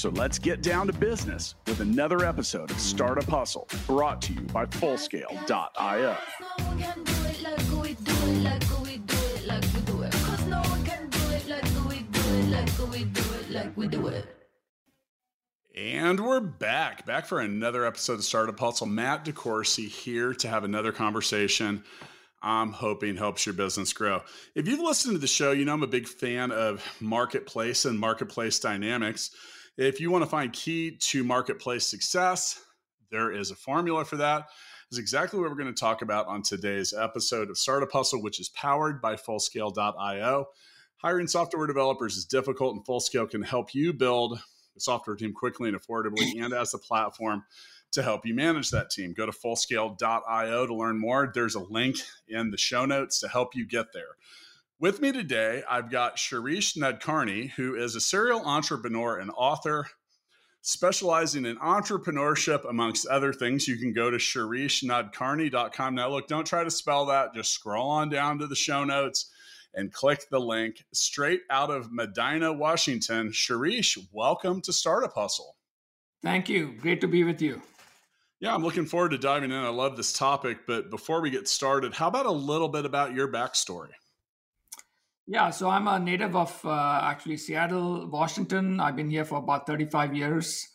So let's get down to business with another episode of Startup Hustle brought to you by Fullscale.io. And we're back, back for another episode of Startup Hustle. Matt DeCoursey here to have another conversation I'm hoping helps your business grow. If you've listened to the show, you know I'm a big fan of marketplace and marketplace dynamics. If you want to find key to marketplace success, there is a formula for that. Is exactly what we're going to talk about on today's episode of Startup Hustle, which is powered by Fullscale.io. Hiring software developers is difficult, and Fullscale can help you build a software team quickly and affordably, and as a platform to help you manage that team. Go to fullscale.io to learn more. There's a link in the show notes to help you get there. With me today, I've got Shirish Nadkarni, who is a serial entrepreneur and author specializing in entrepreneurship, amongst other things. You can go to shirishnadkarni.com. Now, look, don't try to spell that. Just scroll on down to the show notes and click the link straight out of Medina, Washington. Sharish, welcome to Startup Hustle. Thank you. Great to be with you. Yeah, I'm looking forward to diving in. I love this topic. But before we get started, how about a little bit about your backstory? Yeah, so I'm a native of uh, actually Seattle, Washington. I've been here for about 35 years.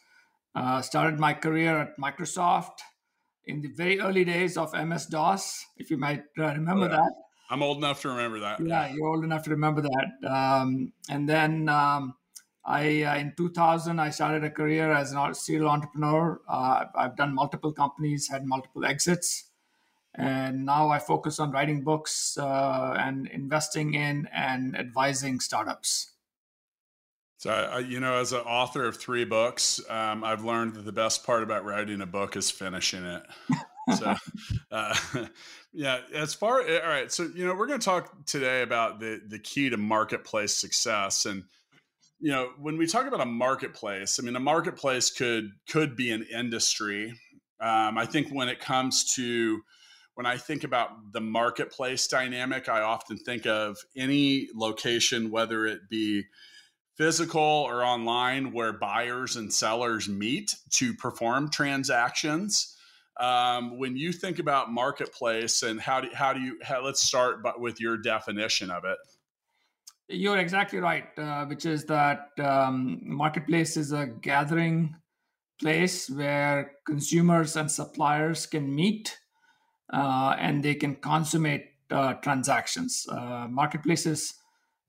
Uh, started my career at Microsoft in the very early days of MS DOS, if you might uh, remember oh, yeah. that. I'm old enough to remember that. Yeah, you're old enough to remember that. Um, and then um, I uh, in 2000 I started a career as a serial entrepreneur. Uh, I've done multiple companies, had multiple exits, and now I focus on writing books uh, and investing in and advising startups. So, I, you know, as an author of three books, um, I've learned that the best part about writing a book is finishing it. so, uh, yeah, as far all right. So, you know, we're going to talk today about the the key to marketplace success and you know when we talk about a marketplace i mean a marketplace could could be an industry um, i think when it comes to when i think about the marketplace dynamic i often think of any location whether it be physical or online where buyers and sellers meet to perform transactions. Um, when you think about marketplace and how do, how do you how, let's start with your definition of it. You're exactly right, uh, which is that um, marketplace is a gathering place where consumers and suppliers can meet uh, and they can consummate uh, transactions. Uh, marketplaces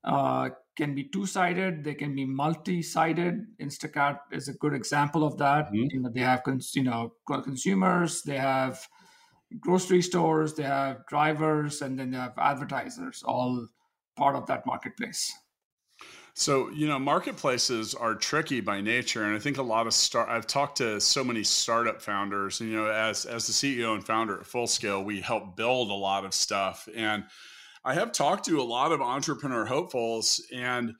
uh, can be two-sided; they can be multi-sided. Instacart is a good example of that. Mm-hmm. You know, they have cons- you know consumers, they have grocery stores, they have drivers, and then they have advertisers all part of that marketplace. So, you know, marketplaces are tricky by nature. And I think a lot of start, I've talked to so many startup founders, and, you know, as, as the CEO and founder at Fullscale, we help build a lot of stuff. And I have talked to a lot of entrepreneur hopefuls and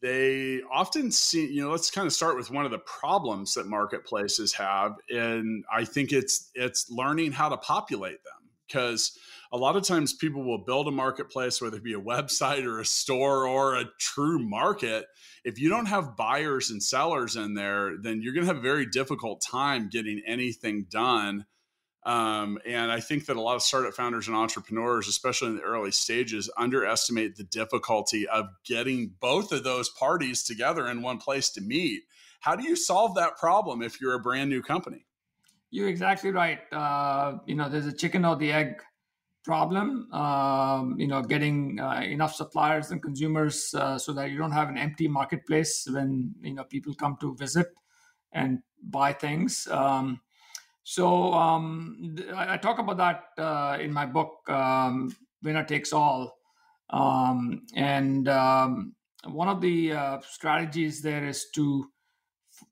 they often see, you know, let's kind of start with one of the problems that marketplaces have. And I think it's, it's learning how to populate them because a lot of times people will build a marketplace, whether it be a website or a store or a true market. If you don't have buyers and sellers in there, then you're going to have a very difficult time getting anything done. Um, and I think that a lot of startup founders and entrepreneurs, especially in the early stages, underestimate the difficulty of getting both of those parties together in one place to meet. How do you solve that problem if you're a brand new company? You're exactly right. Uh, you know, there's a chicken or the egg problem. Um, you know, getting uh, enough suppliers and consumers uh, so that you don't have an empty marketplace when you know people come to visit and buy things. Um, so um, I, talk about that uh, in my book, um, Winner Takes All, um, and um, one of the uh, strategies there is to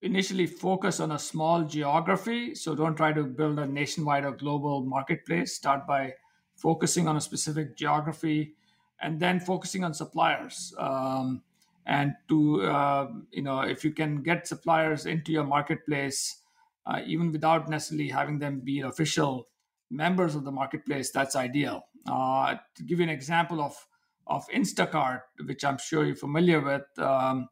initially focus on a small geography. So don't try to build a nationwide or global marketplace. Start by focusing on a specific geography, and then focusing on suppliers. Um, and to uh, you know, if you can get suppliers into your marketplace, uh, even without necessarily having them be official members of the marketplace, that's ideal. Uh, to give you an example of of Instacart, which I'm sure you're familiar with, um,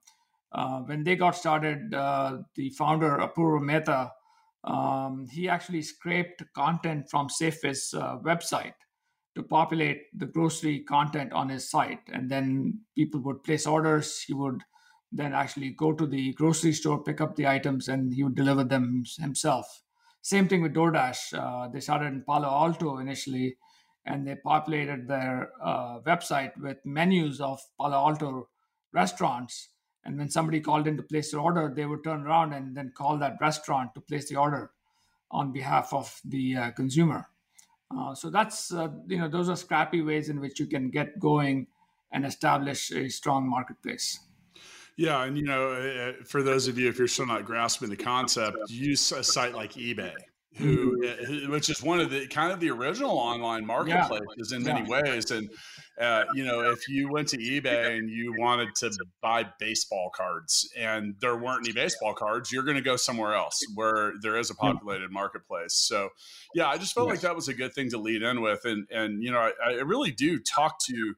uh, when they got started, uh, the founder Apurva Mehta, um, he actually scraped content from Safeway's uh, website to populate the grocery content on his site, and then people would place orders. He would then actually go to the grocery store, pick up the items, and he would deliver them himself. Same thing with DoorDash. Uh, they started in Palo Alto initially, and they populated their uh, website with menus of Palo Alto restaurants. And when somebody called in to place their order, they would turn around and then call that restaurant to place the order on behalf of the uh, consumer. Uh, so that's uh, you know those are scrappy ways in which you can get going and establish a strong marketplace. Yeah, and you know, uh, for those of you if you're still not grasping the concept, use a site like eBay who, mm-hmm. which is one of the kind of the original online marketplaces yeah. in many yeah. ways. And uh, you know, if you went to eBay and you wanted to buy baseball cards and there weren't any baseball cards, you're going to go somewhere else where there is a populated marketplace. So, yeah, I just felt like that was a good thing to lead in with. And and you know, I, I really do talk to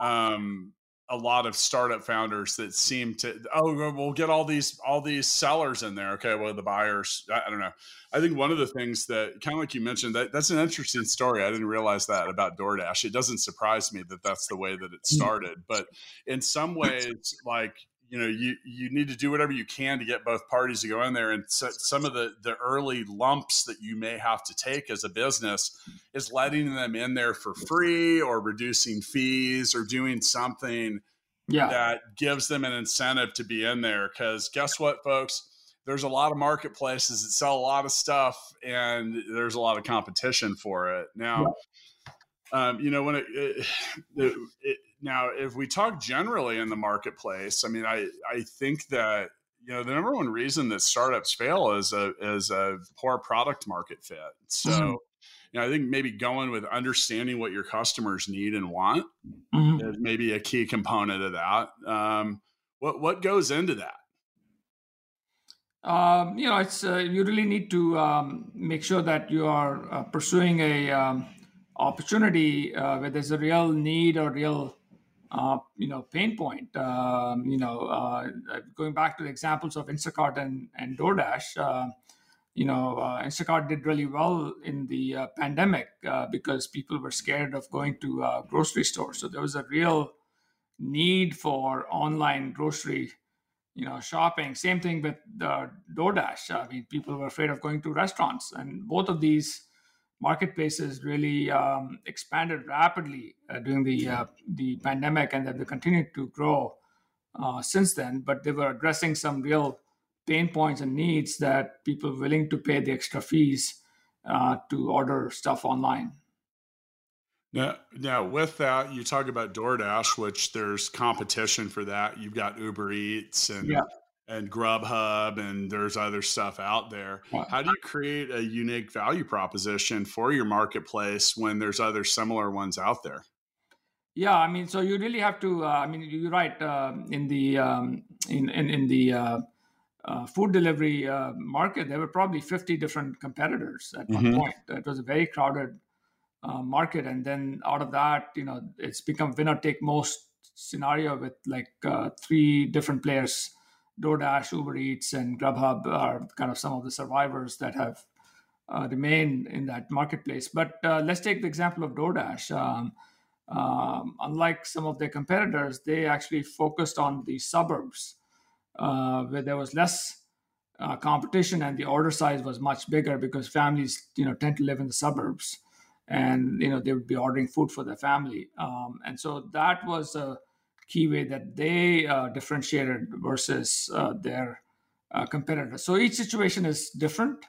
um, a lot of startup founders that seem to oh we'll get all these all these sellers in there. Okay well the buyers I, I, don't know. I think one of the things that kind of like you mentioned that that's an interesting story. I didn't realize that about doordash. It doesn't surprise me that that's the way that it mm. started but in some ways like you know you you need to do whatever you can to get both parties to go in there and some of the the early lumps that you may have to take as a business is letting them in there for free or reducing fees or doing something yeah. that gives them an incentive to be in there because guess what folks there's a lot of marketplaces that sell a lot of stuff and there's a lot of competition for it now yeah. Um, you know, when it, it, it, now, if we talk generally in the marketplace, I mean, I, I think that, you know, the number one reason that startups fail is a, is a poor product market fit. So, mm-hmm. you know, I think maybe going with understanding what your customers need and want mm-hmm. is maybe a key component of that. Um, what, what goes into that? Um, you know, it's uh, you really need to um, make sure that you are uh, pursuing a um, opportunity uh, where there's a real need or real uh, you know pain point. Um, you know, uh, going back to the examples of Instacart and and DoorDash. Uh, you know, uh, Instacart did really well in the uh, pandemic because people were scared of going to grocery stores. So there was a real need for online grocery, you know, shopping. Same thing with the DoorDash. I mean, people were afraid of going to restaurants, and both of these marketplaces really um, expanded rapidly uh, during the uh, the pandemic, and that they continued to grow uh, since then. But they were addressing some real pain points and needs that people willing to pay the extra fees uh, to order stuff online. Now, now, with that, you talk about DoorDash, which there's competition for that. You've got Uber Eats and yeah and Grubhub and there's other stuff out there. How do you create a unique value proposition for your marketplace when there's other similar ones out there? Yeah, I mean, so you really have to. Uh, I mean, you're right. Uh, in the um, in, in, in the uh, uh food delivery uh, market, there were probably 50 different competitors at mm-hmm. one point. It was a very crowded uh, market, and then out of that, you know, it's become winner take most scenario with like three different players DoorDash, Uber Eats, and Grubhub are kind of some of the survivors that have uh, remained in that marketplace. But uh, let's take the example of DoorDash. Um, um, unlike some of their competitors, they actually focused on the suburbs uh, where there was less uh, competition and the order size was much bigger because families, you know, tend to live in the suburbs, and you know they would be ordering food for their family. Um, and so that was a key way that they uh, differentiated versus uh, their uh, competitors. So each situation is different,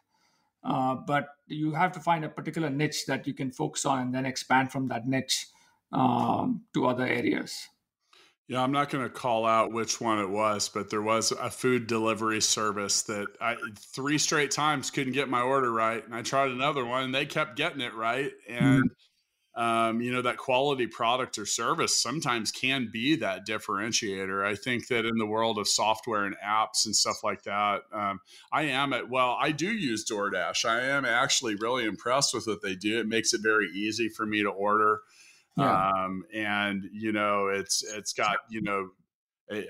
uh, but you have to find a particular niche that you can focus on and then expand from that niche um, to other areas. Yeah, I'm not going to call out which one it was, but there was a food delivery service that I three straight times couldn't get my order right, and I tried another one, and they kept getting it right, and mm-hmm um, you know that quality product or service sometimes can be that differentiator. I think that in the world of software and apps and stuff like that um, i am at well i do use doordash. I am actually really impressed with what they do. It makes it very easy for me to order. Yeah. um, and you know it's it's got you know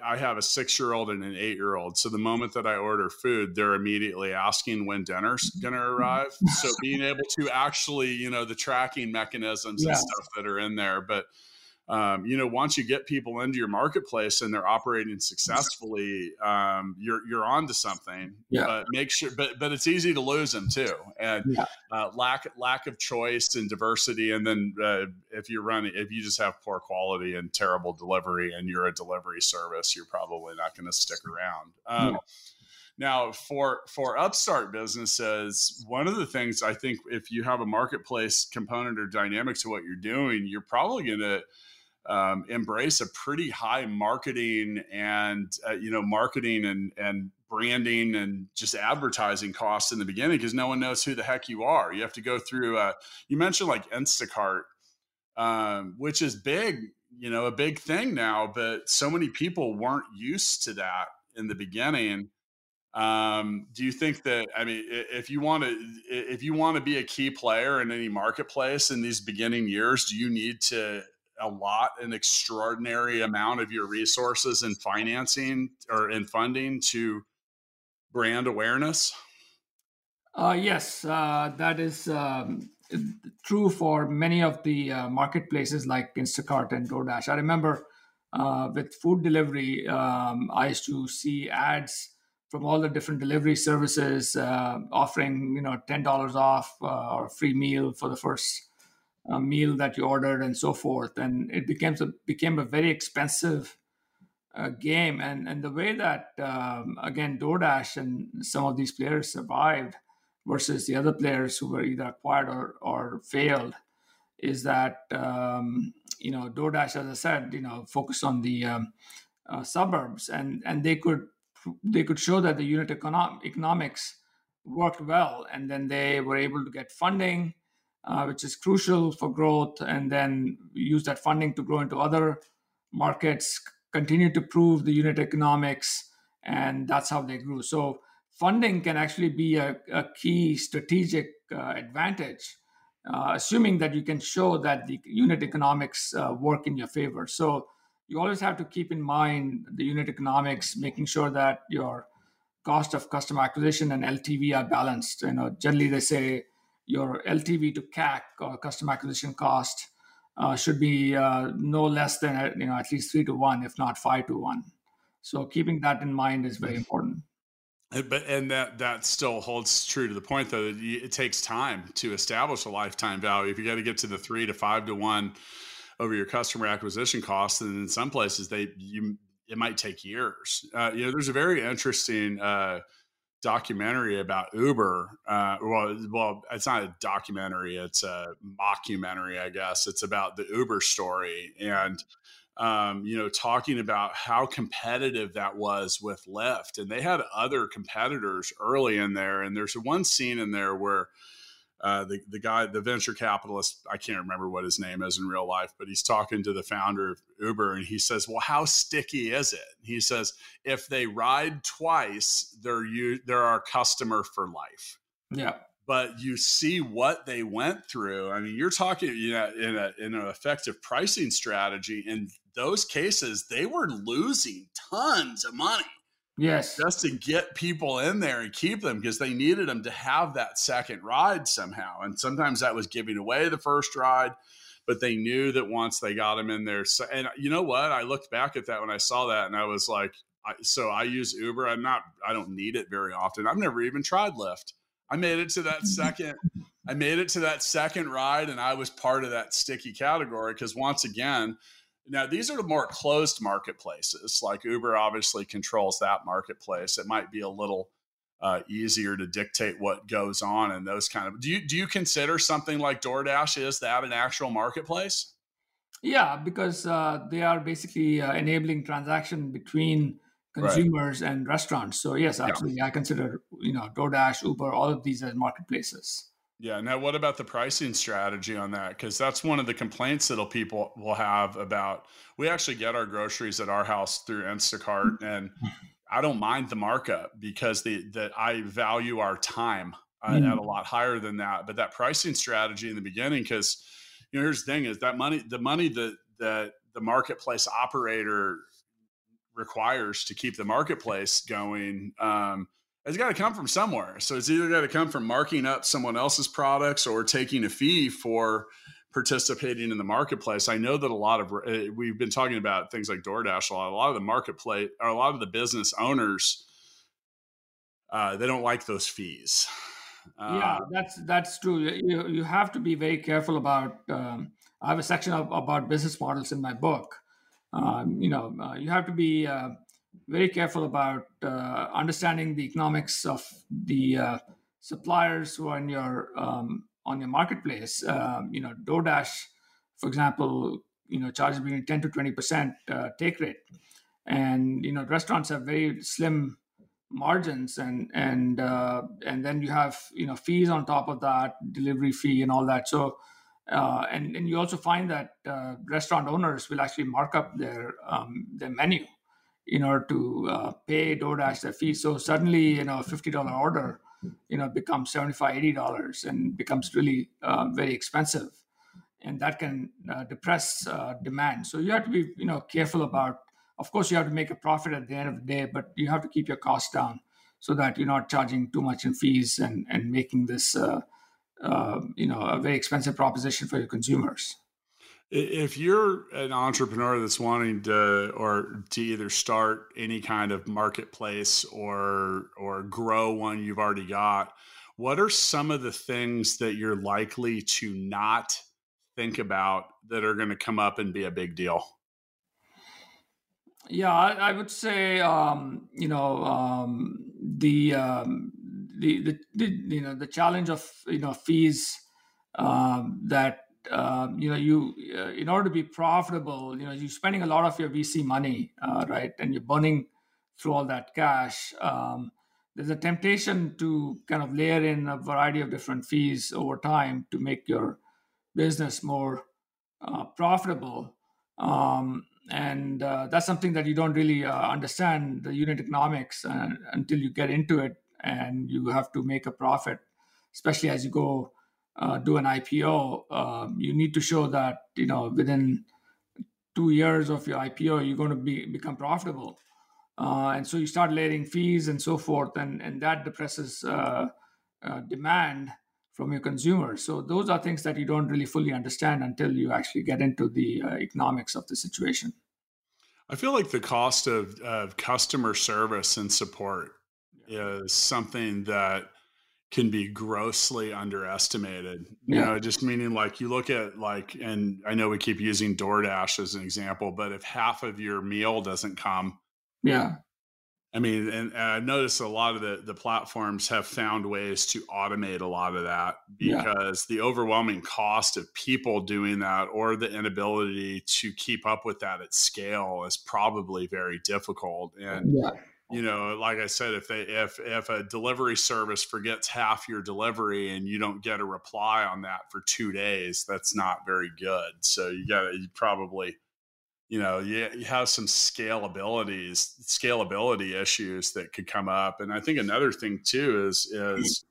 I have a six year old and an eight year old. So the moment that I order food, they're immediately asking when dinner's going to arrive. so being able to actually, you know, the tracking mechanisms yeah. and stuff that are in there. But um, you know, once you get people into your marketplace and they're operating successfully, um, you're you're on to something. Yeah. But make sure, but but it's easy to lose them too, and yeah. uh, lack lack of choice and diversity. And then uh, if you're running, if you just have poor quality and terrible delivery, and you're a delivery service, you're probably not going to stick around. Um, yeah. Now, for for upstart businesses, one of the things I think if you have a marketplace component or dynamic to what you're doing, you're probably going to um, embrace a pretty high marketing and uh, you know marketing and and branding and just advertising costs in the beginning because no one knows who the heck you are. You have to go through. Uh, you mentioned like Instacart, um, which is big, you know, a big thing now, but so many people weren't used to that in the beginning. Um, do you think that I mean, if you want to, if you want to be a key player in any marketplace in these beginning years, do you need to a lot, an extraordinary amount of your resources and financing or in funding to brand awareness? Uh, yes, uh, that is um, true for many of the uh, marketplaces like Instacart and DoorDash. I remember uh, with food delivery, um, I used to see ads from all the different delivery services uh, offering, you know, ten dollars off uh, or free meal for the first a meal that you ordered and so forth and it became a became a very expensive uh, game. And and the way that um, again DoorDash and some of these players survived versus the other players who were either acquired or or failed is that um, you know DoorDash as I said you know focused on the um, uh, suburbs and and they could they could show that the unit econo- economics worked well and then they were able to get funding uh, which is crucial for growth, and then use that funding to grow into other markets, continue to prove the unit economics, and that's how they grew. So funding can actually be a, a key strategic uh, advantage, uh, assuming that you can show that the unit economics uh, work in your favor. So you always have to keep in mind the unit economics, making sure that your cost of customer acquisition and LTV are balanced. You know, generally they say your LTV to CAC or customer acquisition cost uh, should be uh, no less than uh, you know at least three to one, if not five to one. So keeping that in mind is very important. But and that that still holds true to the point though. That it takes time to establish a lifetime value. If you got to get to the three to five to one over your customer acquisition costs, and in some places they you it might take years. Uh, you know, there's a very interesting. Uh, documentary about Uber. Uh, well, well, it's not a documentary; it's a mockumentary, I guess. It's about the Uber story, and um, you know, talking about how competitive that was with Lyft, and they had other competitors early in there. And there's one scene in there where uh, the the guy, the venture capitalist, I can't remember what his name is in real life, but he's talking to the founder of Uber, and he says, "Well, how sticky is it?" He says, "If they ride twice, they're you they're our customer for life." Yeah. But you see what they went through. I mean, you're talking you know, in a in an effective pricing strategy. In those cases, they were losing tons of money Yes. Just to get people in there and keep them because they needed them to have that second ride somehow. And sometimes that was giving away the first ride, but they knew that once they got them in there. So, and you know what? I looked back at that when I saw that and I was like, I, so I use Uber. I'm not, I don't need it very often. I've never even tried Lyft. I made it to that mm-hmm. second. I made it to that second ride and I was part of that sticky category because once again, now, these are the more closed marketplaces. Like Uber obviously controls that marketplace. It might be a little uh, easier to dictate what goes on and those kind of. Do you do you consider something like DoorDash is that an actual marketplace? Yeah, because uh, they are basically uh, enabling transaction between consumers right. and restaurants. So yes, absolutely, yeah. I consider you know DoorDash, Uber, all of these as marketplaces. Yeah. Now, what about the pricing strategy on that? Because that's one of the complaints that people will have about. We actually get our groceries at our house through Instacart, and I don't mind the markup because the that I value our time mm. at a lot higher than that. But that pricing strategy in the beginning, because you know, here's the thing: is that money, the money that that the marketplace operator requires to keep the marketplace going. Um, it's got to come from somewhere. So it's either got to come from marking up someone else's products or taking a fee for participating in the marketplace. I know that a lot of uh, we've been talking about things like DoorDash a lot. A lot of the marketplace or a lot of the business owners uh, they don't like those fees. Uh, yeah, that's that's true. You you have to be very careful about. Um, I have a section of, about business models in my book. Um, you know, uh, you have to be uh, very careful about uh, understanding the economics of the uh, suppliers who are in your um, on your marketplace. Um, you know, DoorDash, for example, you know charges between ten to twenty percent uh, take rate, and you know restaurants have very slim margins, and and uh, and then you have you know fees on top of that, delivery fee and all that. So. Uh, and, and you also find that uh, restaurant owners will actually mark up their um, their menu in order to uh, pay DoorDash their fee. So suddenly, you know, a fifty dollar order, you know, becomes 75 dollars and becomes really uh, very expensive, and that can uh, depress uh, demand. So you have to be, you know, careful about. Of course, you have to make a profit at the end of the day, but you have to keep your costs down so that you're not charging too much in fees and and making this, uh, uh, you know, a very expensive proposition for your consumers if you're an entrepreneur that's wanting to or to either start any kind of marketplace or or grow one you've already got what are some of the things that you're likely to not think about that are going to come up and be a big deal? Yeah i, I would say um, you know um, the, um, the, the the you know the challenge of you know fees um, that um, you know you uh, in order to be profitable you know you're spending a lot of your vc money uh, right? And you're burning through all that cash. Um, there's a temptation to kind of layer in a variety of different fees over time to make your business more uh, profitable. Um, and uh, that's something that you don't really uh, understand the unit economics until you get into it and you have to make a profit especially as you go uh, do an IPO, um, you need to show that you know within two years of your IPO, you're going to be become profitable. Uh, and so you start layering fees and so forth, and and that depresses uh, uh, demand from your consumers. So those are things that you don't really fully understand until you actually get into the uh, economics of the situation. I feel like the cost of, of customer service and support yeah. is something that can be grossly underestimated. You yeah. know, just meaning like you look at like, and I know we keep using DoorDash as an example, but if half of your meal doesn't come, yeah. I mean, and, and I've noticed a lot of the the platforms have found ways to automate a lot of that because yeah. the overwhelming cost of people doing that or the inability to keep up with that at scale is probably very difficult. And yeah you know like i said if they if if a delivery service forgets half your delivery and you don't get a reply on that for two days that's not very good. So you gotta you probably you know you, you have some scalabilities scalability issues that could come up. And i think another thing too is mm. is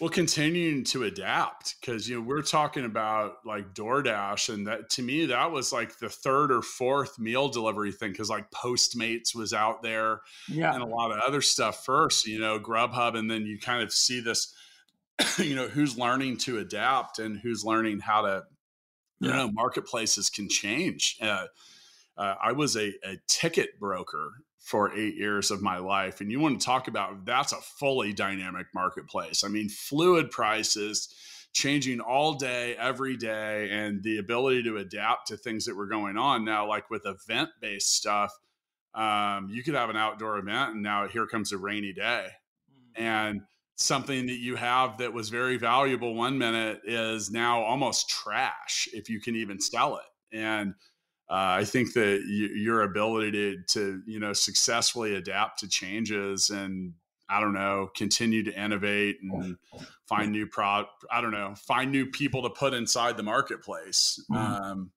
well continuing to adapt because you know we're talking about like DoorDash and that to me that was like the third or fourth meal delivery thing because like Postmates was out there yeah. and a lot of other stuff first you know Grubhub and then you kind of see this you know who's learning to adapt and who's learning how to yeah. you know marketplaces can change uh, uh, I was a, a ticket broker for eight years of my life. And you want to talk about that's a fully dynamic marketplace. I mean, fluid prices changing all day, every day, and the ability to adapt to things that were going on. Now, like with event based stuff, um, you could have an outdoor event and now here comes a rainy day. Mm-hmm. And something that you have that was very valuable one minute is now almost trash if you can even sell it. And uh, I think that y- your ability to, to, you know, successfully adapt to changes and I don't know, continue to innovate and find new pro. I don't know, find new people to put inside the marketplace. Mm-hmm. Um,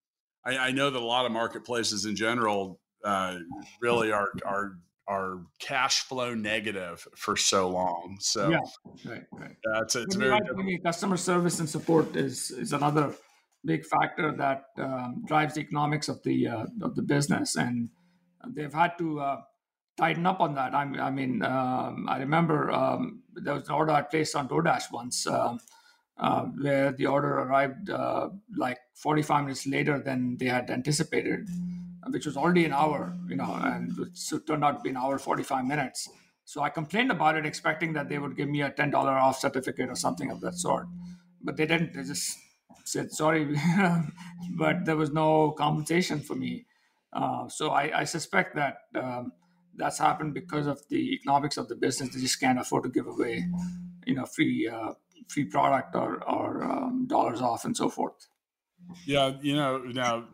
I, I, know that a lot of marketplaces in general uh, really are are are cash flow negative for so long. So yeah, right, right. Uh, it's, it's very customer service and support is is another big factor that um, drives the economics of the uh, of the business, and they've had to uh, tighten up on that. I, I mean, um, I remember um, there was an order I placed on DoorDash once. Uh, uh, where the order arrived uh, like 45 minutes later than they had anticipated which was already an hour, you know, and it turned out to be an hour, 45 minutes. So I complained about it, expecting that they would give me a $10 off certificate or something of that sort. But they didn't. They just said, sorry, but there was no compensation for me. Uh, so I, I, suspect that um, that's happened because of the economics of the business. They just can't afford to give away, you know, free uh, free product or, or um, dollars off and so forth. Yeah, you know, now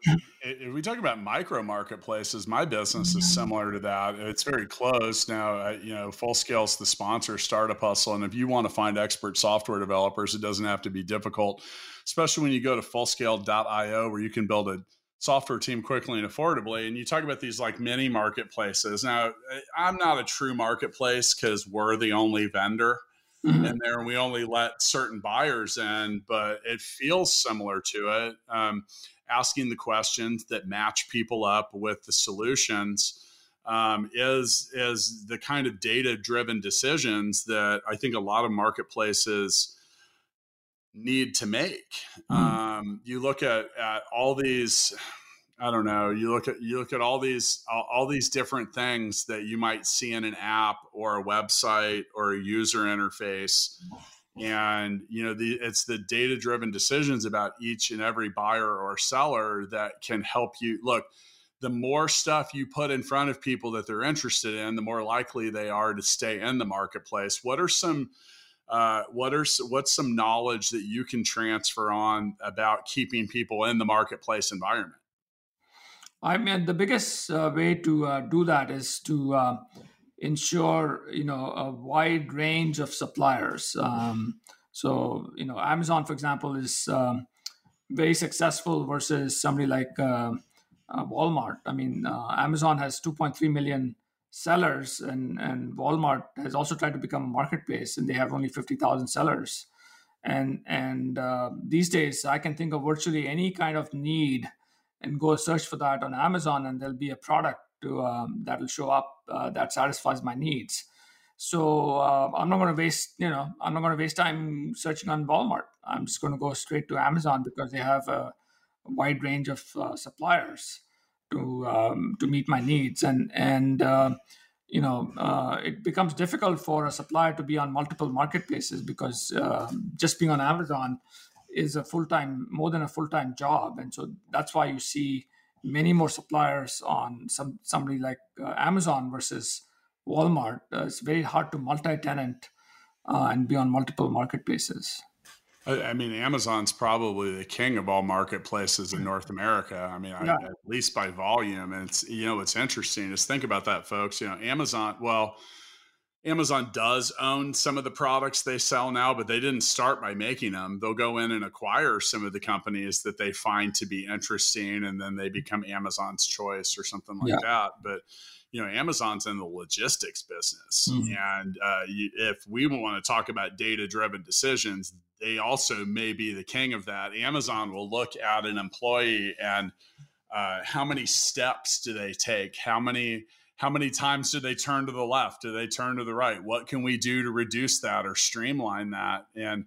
if we talk about micro marketplaces, my business is similar to that. It's very close now. You know, Fullscale is the sponsor, Startup Hustle, and if you want to find expert software developers, it doesn't have to be difficult. Especially when you go to Fullscale.io, where you can build a software team quickly and affordably. And you talk about these like mini marketplaces. Now, I'm not a true marketplace because we're the only vendor mm-hmm. in there and we only let certain buyers in, but it feels similar to it. Um, asking the questions that match people up with the solutions. Um, is is the kind of data driven decisions that I think a lot of marketplaces need to make. Mm-hmm. Um, you look at, at all these I don't know. You look at you look at all these all, all, these different things that you might see in an app or a website or a user interface, and you know the it's the data driven decisions about each and every buyer or seller that can help you look. The more stuff you put in front of people that they're interested in, the more likely they are to stay in the marketplace. What are some uh, what are what's some knowledge that you can transfer on about keeping people in the marketplace environment? I mean, the biggest uh, way to uh, do that is to uh, ensure, you know, a wide range of suppliers. Um, so, you know, Amazon, for example, is um, very successful versus somebody like uh, uh, Walmart. I mean, Amazon has 2.3 million sellers, and and Walmart has also tried to become a marketplace, and they have only 50,000 sellers. And and these days, I can think of virtually any kind of need and go search for that on Amazon, and there'll be a product to um, that will show up uh, that satisfies my needs. So uh, I'm not going to waste, you know, I'm not going to waste time searching on Walmart. I'm just going to go straight to Amazon because they have a, a wide range of uh, suppliers to um, to meet my needs, and and uh, you know, uh, it becomes difficult for a supplier to be on multiple marketplaces because uh, just being on Amazon is a full time, more than a full time job, and so that's why you see many more suppliers on some somebody like uh, Amazon versus Walmart. Uh, it's very hard to multi tenant uh, and be on multiple marketplaces. I mean, Amazon's probably the king of all marketplaces in North America. I mean, yeah. I, at least by volume. And it's you know, what's interesting is think about that, folks. You know, Amazon. Well, Amazon does own some of the products they sell now, but they didn't start by making them. They'll go in and acquire some of the companies that they find to be interesting, and then they become Amazon's choice or something like yeah. that. But you know, Amazon's in the logistics business, mm-hmm. and uh, you, if we want to talk about data-driven decisions, they also may be the king of that. Amazon will look at an employee and uh, how many steps do they take? How many how many times do they turn to the left? Do they turn to the right? What can we do to reduce that or streamline that? And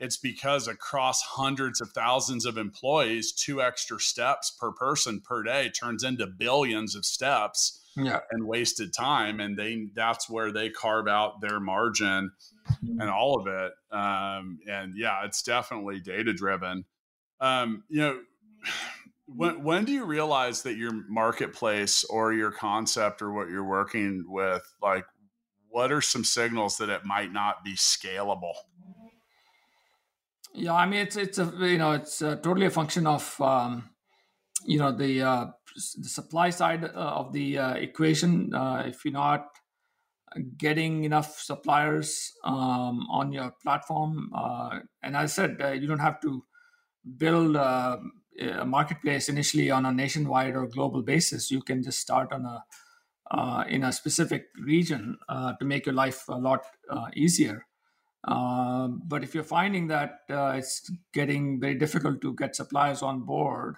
it's because across hundreds of thousands of employees, two extra steps per person per day turns into billions of steps yeah. and wasted time. And they that's where they carve out their margin and all of it. Um, and yeah, it's definitely data driven. Um, you know, when when do you realize that your marketplace or your concept or what you're working with like what are some signals that it might not be scalable yeah i mean it's it's a you know it's a, totally a function of um, you know the uh, the supply side uh, of the uh, equation uh, if you're not getting enough suppliers um, on your platform. Uh, and I said, uh, you don't have to build a, a, marketplace initially on a nationwide or global basis. You can just start on a uh, in a specific region uh, to make your life a lot uh, easier. Um, but if you're finding that uh, it's getting very difficult to get suppliers on board,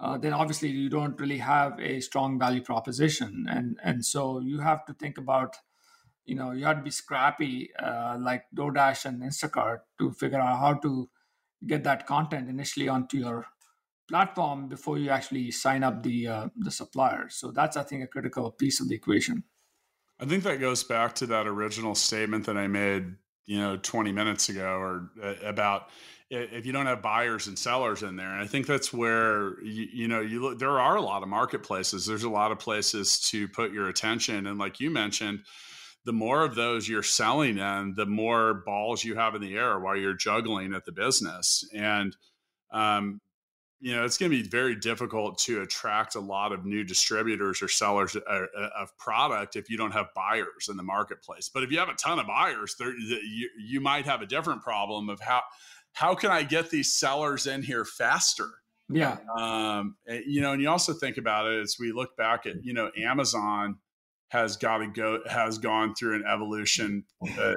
uh, then obviously you don't really have a strong value proposition, and and so you have to think about, you know, you have to be scrappy uh, like DoorDash and Instacart to figure out how to get that content initially onto your platform before you actually sign up the uh, the supplier. So that's I think a critical piece of the equation. I think that goes back to that original statement that I made, you know, 20 minutes ago, or uh, about if you don't have buyers and sellers in there. And I think that's where you, you know you look. There are a lot of marketplaces. There's a lot of places to put your attention, and like you mentioned. The more of those you're selling in, the more balls you have in the air while you're juggling at the business. And um, you know it's going to be very difficult to attract a lot of new distributors or sellers uh, uh, of product if you don't have buyers in the marketplace. But if you have a ton of buyers there you, you might have a different problem of how how can i get these sellers in here faster? Yeah. Um, eh, you know and you also think about it as we look back at you know amazon has got to go has gone through an evolution uh,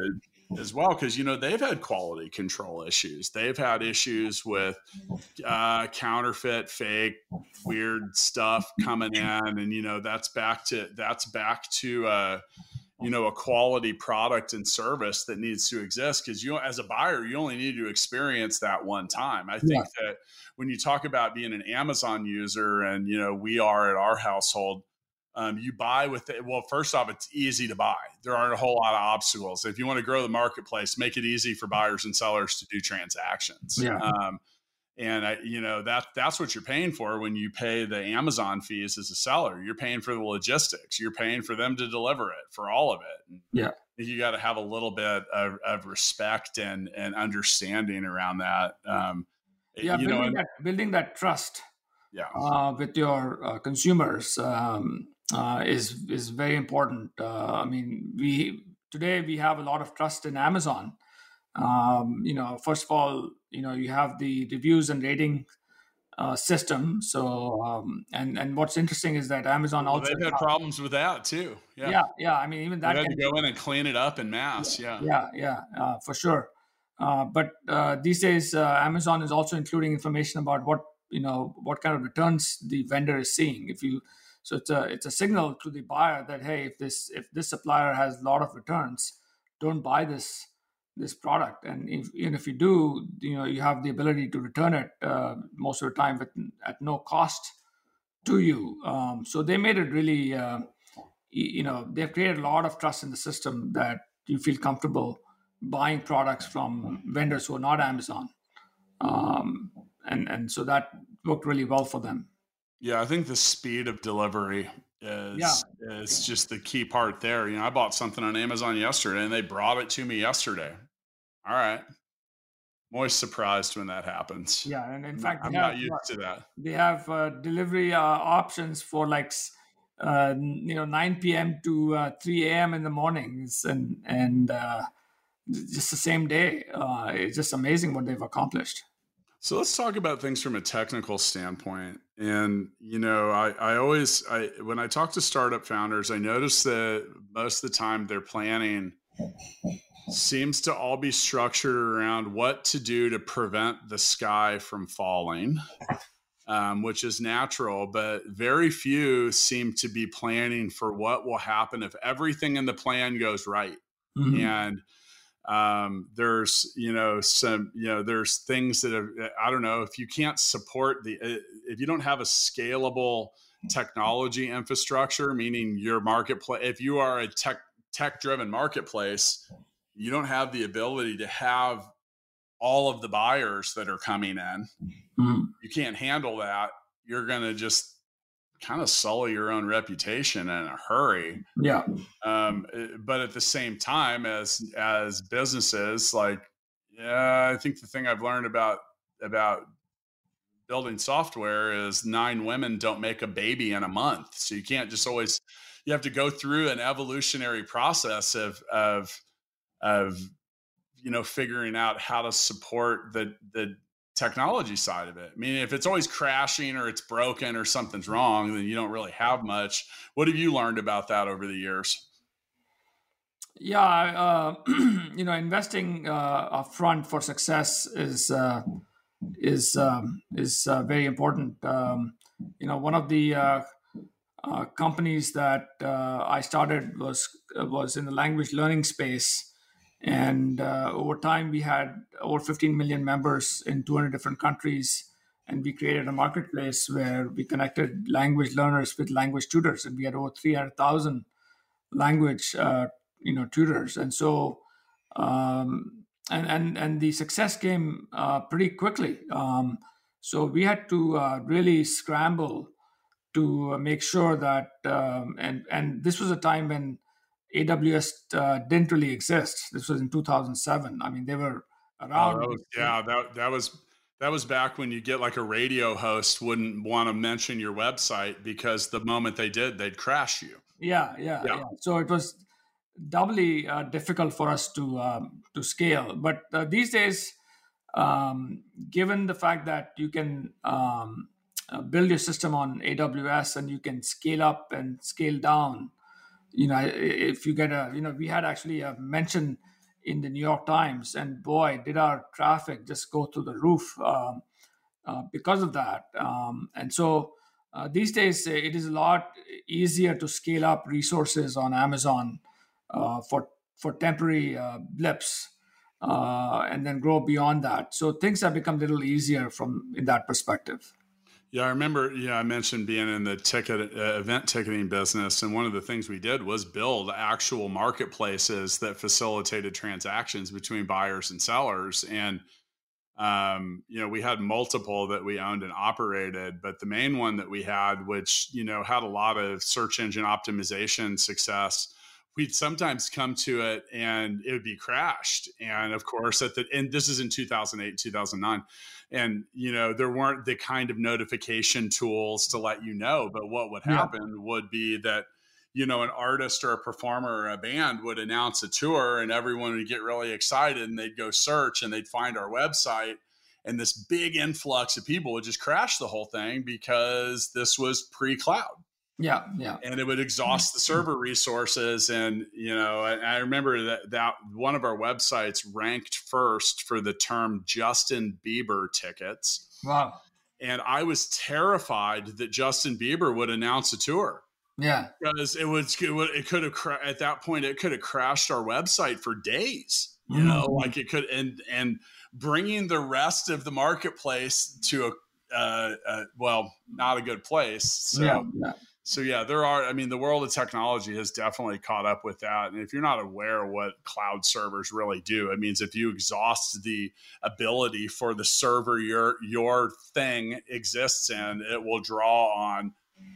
as well because you know they've had quality control issues they've had issues with uh, counterfeit fake weird stuff coming in and you know that's back to that's back to uh, you know a quality product and service that needs to exist because you as a buyer you only need to experience that one time i think yeah. that when you talk about being an amazon user and you know we are at our household um, you buy with it. Well, first off, it's easy to buy. There aren't a whole lot of obstacles. If you want to grow the marketplace, make it easy for buyers and sellers to do transactions. Yeah. Um, and I, you know that that's what you're paying for when you pay the Amazon fees as a seller. You're paying for the logistics. You're paying for them to deliver it for all of it. Yeah, you got to have a little bit of, of, respect and and understanding around that. Um, yeah, building, know, that, building that trust. Yeah, uh, with your uh, consumers. Um, uh, is is very important. Uh, I mean, we today we have a lot of trust in Amazon. Um, you know, first of all, you know you have the reviews and rating uh, system. So, um, and and what's interesting is that Amazon well, also they've had problems with that too. Yeah, yeah. yeah. I mean, even that they had to go in and clean it up in mass. Yeah, yeah, yeah, yeah uh, for sure. Uh, but uh, these days, uh, Amazon is also including information about what you know what kind of returns the vendor is seeing. If you so it's a it's a signal to the buyer that hey, if this if this supplier has a lot of returns, don't buy this this product. And if if you do, you know you have the ability to return it uh, most of the time with, at no cost to you. Um, so they made it really, uh, you know, they've created a lot of trust in the system that you feel comfortable buying products from vendors who are not Amazon. Um, and and so that worked really well for them. Yeah, I think the speed of delivery is yeah. is just the key part there. You know, I bought something on Amazon yesterday and they brought it to me yesterday. All right. I'm always surprised when that happens. Yeah, and in fact, I'm have, not used to that. They have uh, delivery uh, options for like uh, you know 9 p.m. to uh, 3 a.m. in the mornings, and and uh, just the same day. Uh, it's just amazing what they've accomplished. So let's talk about things from a technical standpoint. And you know, I, I always I when I talk to startup founders, I notice that most of the time their planning seems to all be structured around what to do to prevent the sky from falling. Um, which is natural, but very few seem to be planning for what will happen if everything in the plan goes right. Mm-hmm. And um, there's you know some you know there's things that are i don't know if you can't support the uh, if you don't have a scalable technology infrastructure meaning your marketplace if you are a tech tech driven marketplace you don't have the ability to have all of the buyers that are coming in mm-hmm. you can't handle that you're going to just kind of sully your own reputation in a hurry. Yeah. Um, eh, but at the same time, as as businesses, like, yeah, I think the thing I've learned about about building software is nine women don't make a baby in a month. So you can't just always you have to go through an evolutionary process of of of you know figuring out how to support the the technology side of it. I mean, if it's always crashing or it's broken or something's wrong, then you don't really have much. What have you learned about that over the years? Yeah, uh, you know, investing uh, upfront for success is uh, is um, is uh, very important. Um, you know, one of the uh, uh, companies that I started was was in the language learning space, and over time we had over 15 million members in 200 different countries, and we created a marketplace where we connected language learners with language tutors, and we had over 300,000 language you know tutors. And so um, and and and the success came uh, pretty quickly. Um, so we had to uh, really scramble to make sure that um, and and this was a time when aws uh, didn't really exist this was in 2007 i mean they were around oh, yeah that, that was that was back when you get like a radio host wouldn't want to mention your website because the moment they did they'd crash you yeah, yeah, yeah. yeah. So it was doubly uh, difficult for us to um, to scale. But uh, these days, um, given the fact that you can um, uh, build your system on AWS and you can scale up and scale down, you know, if you get a, you know, we had actually a mention in the New York Times, and boy, did our traffic just go through the roof um, uh, because of that. Um, and so. Uh, these days, it is a lot easier to scale up resources on Amazon uh, for for temporary uh, blips uh, and then grow beyond that. So things have become a little easier from in that perspective. Yeah, I remember. Yeah, I mentioned being in the ticket uh, event ticketing business, and one of the things we did was build actual marketplaces that facilitated transactions between buyers and sellers. And um, you know, we had multiple that we owned and operated, but the main one that we had, which you know had a lot of search engine optimization success, we'd sometimes come to it and it would be crashed. And of course at the and this is in 2008 2009 and you know there weren't the kind of notification tools to let you know but what would happen yeah. would be that you know an artist or a performer or a band would announce a tour and everyone would get really excited and they'd go search and they'd find our website. And this big influx of people would just crash the whole thing because this was pre-cloud yeah, yeah. And it would exhaust the server resources. And, you know, I, I, remember that, that one of our websites ranked first for the term Justin Bieber tickets. Wow. And I was terrified that Justin Bieber would announce a tour. Yeah. Because it was, it, would, it could have, cra- at that point, it could have crashed our website for days, you mm-hmm. know, like it could, and, and bringing the rest of the marketplace to a, uh, uh, well, not a good place. So, yeah, yeah so yeah, there are. I mean, the world of technology has definitely caught up with that. And if you're not aware what cloud servers really do, it means if you exhaust the ability for the server your your thing exists in, it will draw on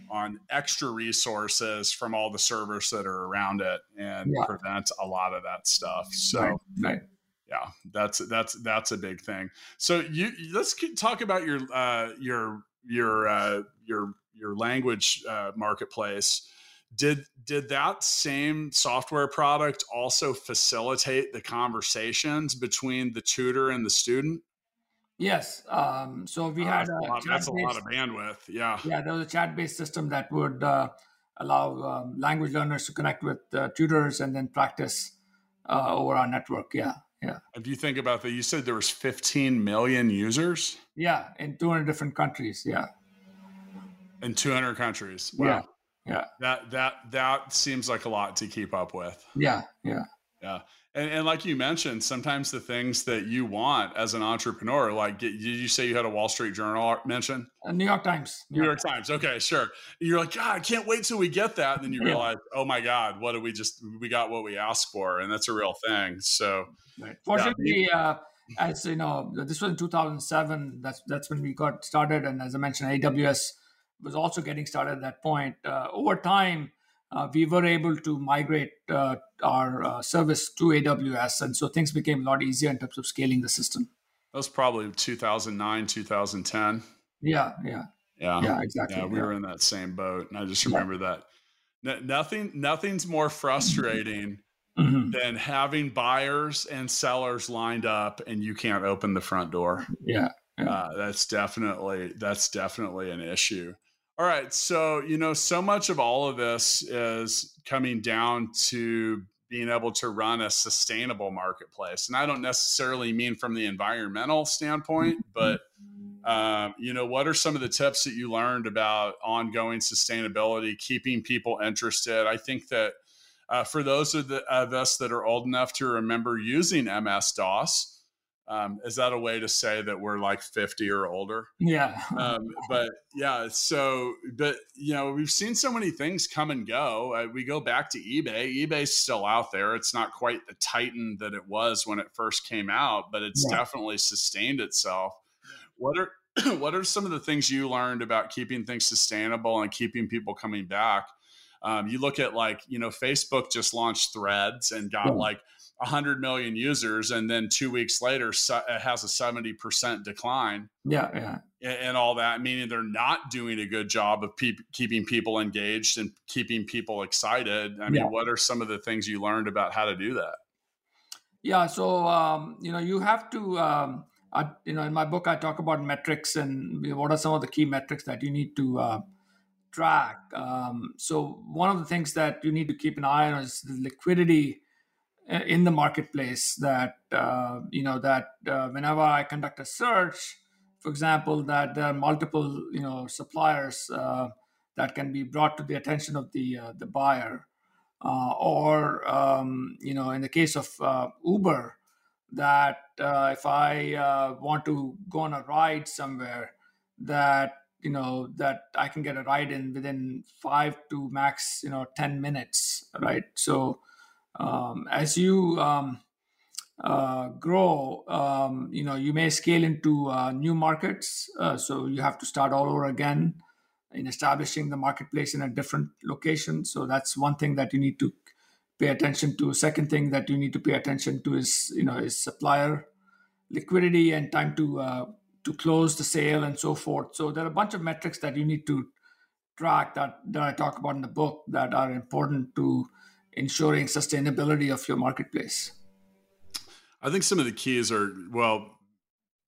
on extra resources from all the servers that are around it and yeah. prevent a lot of that stuff. So. Right. right. Yeah, that's that's that's a big thing. So you let's talk about your uh, your your uh, your your language uh, marketplace. Did did that same software product also facilitate the conversations between the tutor and the student? Yes um, so we uh, had a, lot, that's a lot of bandwidth yeah. Yeah there was a chat based system that would uh, allow um, language learners to connect with tutors and then practice uh, over our network yeah yeah. If you think about that you said there was 15 million users? Yeah in 200 different countries yeah in 200 countries. Wow. Yeah. Yeah. That that that seems like a lot to keep up with. Yeah. Yeah. Yeah. And, and like you mentioned, sometimes the things that you want as an entrepreneur, like did you say you had a Wall Street Journal mention? Uh, New York Times. New, New York, York Times. Okay, sure. You're like, God, I can't wait till we get that. And then you realize, oh my God, what did we just, we got what we asked for. And that's a real thing. So, right. fortunately, yeah. uh, as you know, this was in 2007. That's, that's when we got started. And as I mentioned, AWS was also getting started at that point. Uh, over time, uh, we were able to migrate uh, our uh, service to AWS, and so things became a lot easier in terms of scaling the system. That was probably 2009, 2010. Yeah, yeah, yeah, yeah, exactly. Yeah, we yeah. were in that same boat, and I just remember yeah. that. nothing, nothing's more frustrating mm-hmm. than having buyers and sellers lined up, and you can't open the front door. Yeah, yeah. Uh, that's definitely that's definitely an issue. All right, so you know, so much of all of this is coming down to being able to run a sustainable marketplace. And I don't necessarily mean from the environmental standpoint, but um, you know, what are some of the tips that you learned about ongoing sustainability, keeping people interested? I think that uh, for those of, the, of, us that are old enough to remember using MS DOS, um, is that a way to say that we're like 50 or older? Yeah. um, but yeah, so, but you know, we've seen so many things come and go. Uh, we go back to eBay. eBay's still out there. It's not quite the titan that it was when it first came out, but it's yeah. definitely sustained itself. What are, what are some of the things you learned about keeping things sustainable and keeping people coming back? Um, you look at like, you know, Facebook just launched threads and got yeah. like 100 million users and then two weeks later it has a 70% decline. Yeah yeah. And all that meaning they're not doing a good job of pe- keeping people engaged and keeping people excited. I mean yeah. what are some of the things you learned about how to do that? Yeah so um, you know you have to um, I, you know in my book i talk about metrics and what are some of the key metrics that you need to uh, track. Um, so one of the things that you need to keep an eye on is the liquidity in the marketplace that uh, you know that uh, whenever I conduct a search, for example, that there are multiple you know suppliers uh, that can be brought to the attention of the uh, the buyer, uh, or um, you know in the case of uh, Uber, that if I want to go on a ride somewhere, that you know that I can get a ride in within five to max you know ten minutes, right? So um, as you um, uh, grow, um, you know, you may scale into uh, new markets. Uh, so you have to start all over again in establishing the marketplace in a different location. So that's one thing that you need to pay attention to. Second thing that you need to pay attention to is, you know, is supplier liquidity and time to uh, to close the sale and so forth. So there are a bunch of metrics that you need to track that that I talk about in the book that are important to ensuring sustainability of your marketplace? I think some of the keys are well,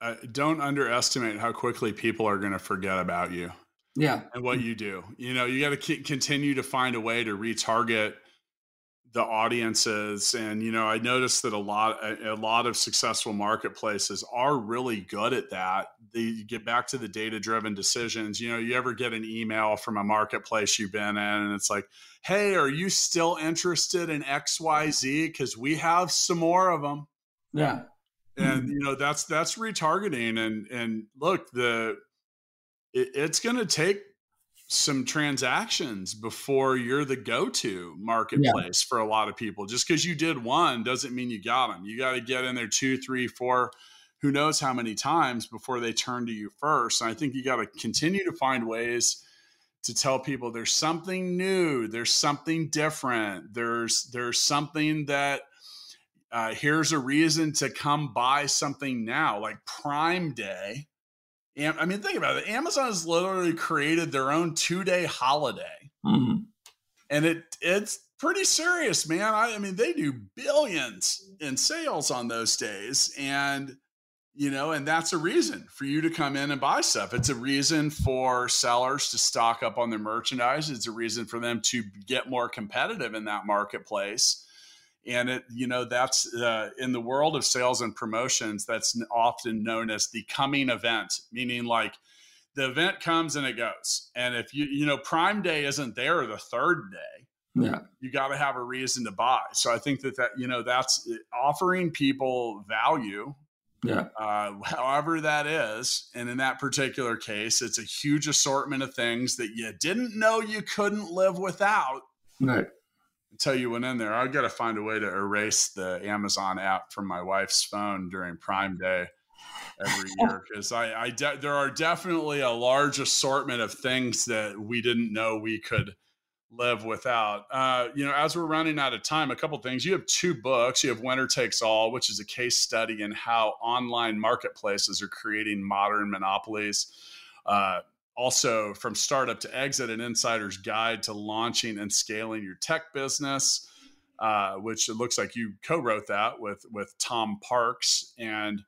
uh, don't underestimate how quickly people are going to forget about you. Yeah. And what you do. You know, you got to c- continue to find a way to retarget the audiences. And you know i noticed that a lot a, a, lot of successful marketplaces are really good at that. They get back to the data driven decisions. You know you ever get an email from a marketplace you've been in and it's like hey are you still interested in xyz because we have some more of them yeah. And mm-hmm. you know that's that's retargeting. And and look the it, it's going to take some transactions before you're the go-to marketplace yeah. for a lot of people. Just because you did one doesn't mean you got them. You got to get in there two, three, four, who knows how many times before they turn to you first. And I think you got to continue to find ways to tell people there's something new, there's something different, there's there's something that uh, here's a reason to come buy something now, like Prime Day I mean, think about it. Amazon has literally created their own two day holiday, mm-hmm. and it it's pretty serious, man. I, I, mean, they do billions in sales on those days, and you know, and that's a reason for you to come in and buy stuff. It's a reason for sellers to stock up on their merchandise. It's a reason for them to get more competitive in that marketplace and it you know that's uh, in the world of sales and promotions that's often known as the coming event meaning like the event comes and it goes. And if you you know prime day isn't there the third day. Yeah. You got to have a reason to buy. So i think that that you know that's uh, offering people value yeah. uh, however that is. And in that particular case it's a huge assortment of things that you didn't know you couldn't live without. Right until you went in there. I've got to find a way to erase the Amazon app from my wife's phone during Prime Day every year because I, I de- there are definitely a large assortment of things that we didn't know we could live without. Uh, you know, as we're running out of time, a couple things. You have two books. You have Winner Takes All, which is a case study in how online marketplaces are creating modern monopolies. Uh, also, from startup to exit, an insider's guide to launching and scaling your tech business, uh, which it looks like you co-wrote that with with Tom Parks, and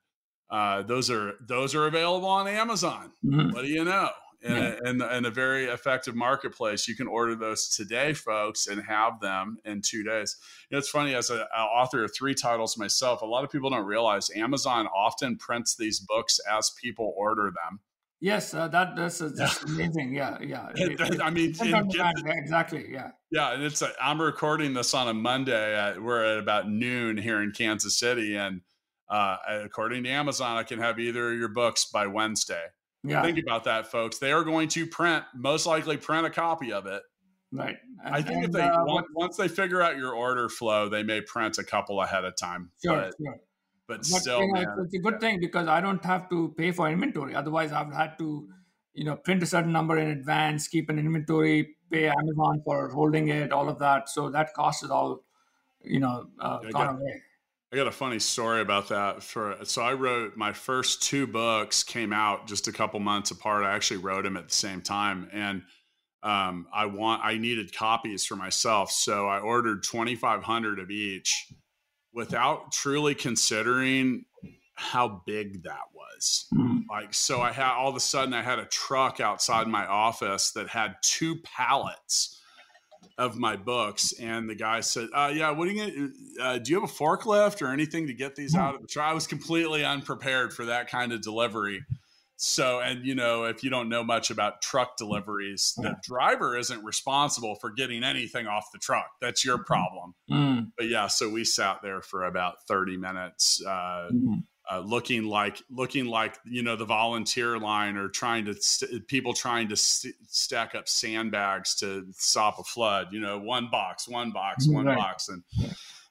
uh, those are those are available on Amazon. Mm-hmm. What do you know? in, yeah. a, in, in, a very effective marketplace. You can order those today, folks, and have them in two days. You know, it's funny as an author of three titles myself. A lot of people don't realize Amazon often prints these books as people order them. Yes, uh, that that's, uh, that's yeah. amazing. Yeah, yeah. I mean, exactly. Yeah. Yeah, and it's. i I'm recording this on a Monday. At, we're at about noon here in Kansas City, and uh, according to Amazon, I can have either of your books by Wednesday. Yeah. Think about that, folks. They are going to print, most likely print a copy of it. Right. And, I think and, if they uh, once, once, they figure out your order flow, they may print a couple ahead of time. Sure, but, sure. But, but still, you know, it's, it's, a good thing because I don't have to pay for inventory. Otherwise, I've had to, you know, print a certain number in advance, keep an inventory, pay Amazon for holding it, all of that. So that cost is all, you know, uh, gone away. I got a funny story about that. For so I wrote my first two books came out just a couple months apart. I actually wrote them at the same time, and um, I want I needed copies for myself, so I ordered twenty five hundred of each, without truly considering how big that was. Mm. Like so, I had all of a sudden I had a truck outside my office that had two pallets of my books, and the guy said, uh, "Yeah, what are you gonna? Uh, do you have a forklift or anything to get these out of the truck?" I was completely unprepared for that kind of delivery. So, and you know, if you don't know much about truck deliveries, the driver isn't responsible for getting anything off the truck. That's your problem. Mm. But yeah, so we sat there for about 30 minutes. Uh, mm uh, looking like looking like you know the volunteer line or trying to st- people trying to st- stack up sandbags to stop a flood you know one box one box one right. box and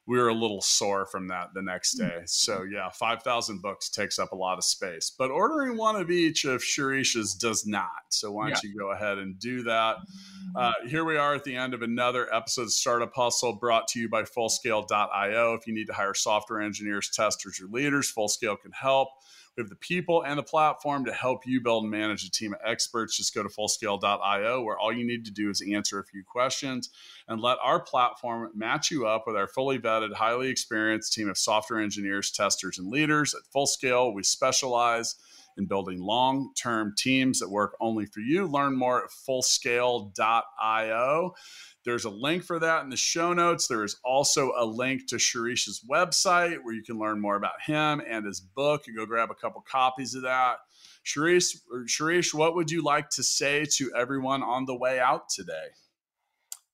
we were a little sore from that the next mm. day so yeah 5000 books takes up a lot of space but ordering one of each of Shirish's does not so why don't yeah. you go ahead and do that uh, here we are at the end of another episode of Startup Hustle brought to you by Fullscale.io. If you need to hire software engineers, testers, or leaders, Fullscale can help. We have the people and the platform to help you build and manage a team of experts. Just go to fullscale.io, where all you need to do is answer a few questions and let our platform match you up with our fully vetted, highly experienced team of software engineers, testers, and leaders. At Fullscale, we specialize in building long term teams that work only for you. Learn more at fullscale.io. There's a link for that in the show notes. There is also a link to Sharish's website where you can learn more about him and his book. You go grab a couple copies of that. Sharish, Shirish, what would you like to say to everyone on the way out today?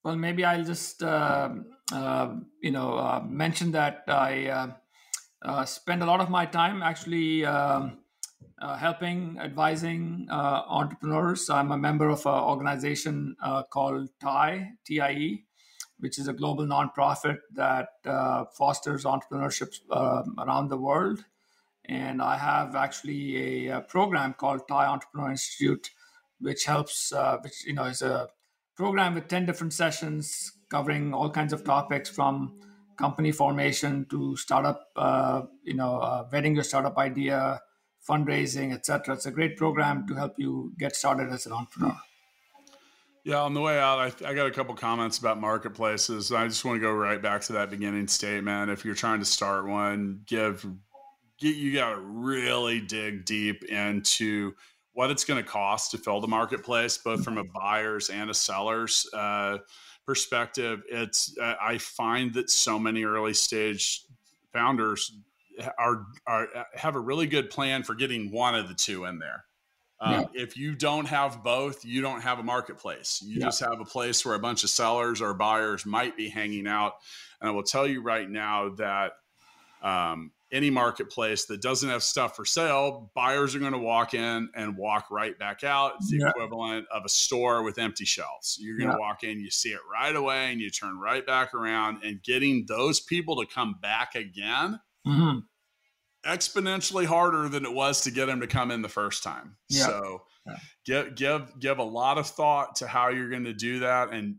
Well, maybe I'll just uh, uh, you know uh, mention that I uh, uh, spend a lot of my time actually um, uh, helping, advising uh, entrepreneurs. I'm a member of an organization uh, called TIE, TIE, which is a global nonprofit that uh, fosters entrepreneurship um, around the world. And I have actually a, a, program called TIE Entrepreneur Institute, which helps, uh, which you know is a program with ten different sessions covering all kinds of topics from company formation to startup, you know, vetting your startup idea fundraising, etc. It's a great program to help you get started as an entrepreneur. Yeah, on the way out, I, I got a couple comments about marketplaces. I just want to go right back to that beginning statement. If you're trying to start one, give get, you got to really dig deep into what it's going to cost to fill the marketplace, both from a buyer's and a seller's uh, perspective. It's uh, I find that so many early stage founders are, are have a really good plan for getting one of the two in there. Um, yeah. If you don't have both, you don't have a marketplace. You yeah. just have a place where a bunch of sellers or buyers might be hanging out. And I will tell you right now that um, any marketplace that doesn't have stuff for sale, buyers are going to walk in and walk right back out. It's the yeah. equivalent of a store with empty shelves. You're going to walk in, you see it right away, and you turn right back around. And getting those people to come back again mm-hmm. exponentially harder than it was to get him to come in the first time. Yeah. So yeah. give give give a lot of thought to how you're going to do that and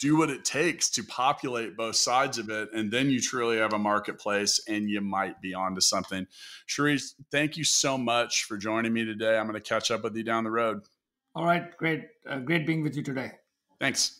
do what it takes to populate both sides of it. And then you truly have a marketplace and you might be onto something. Sharice, thank you so much for joining me today. I'm going to catch up with you down the road. All right. Great. Uh, great being with you today. Thanks.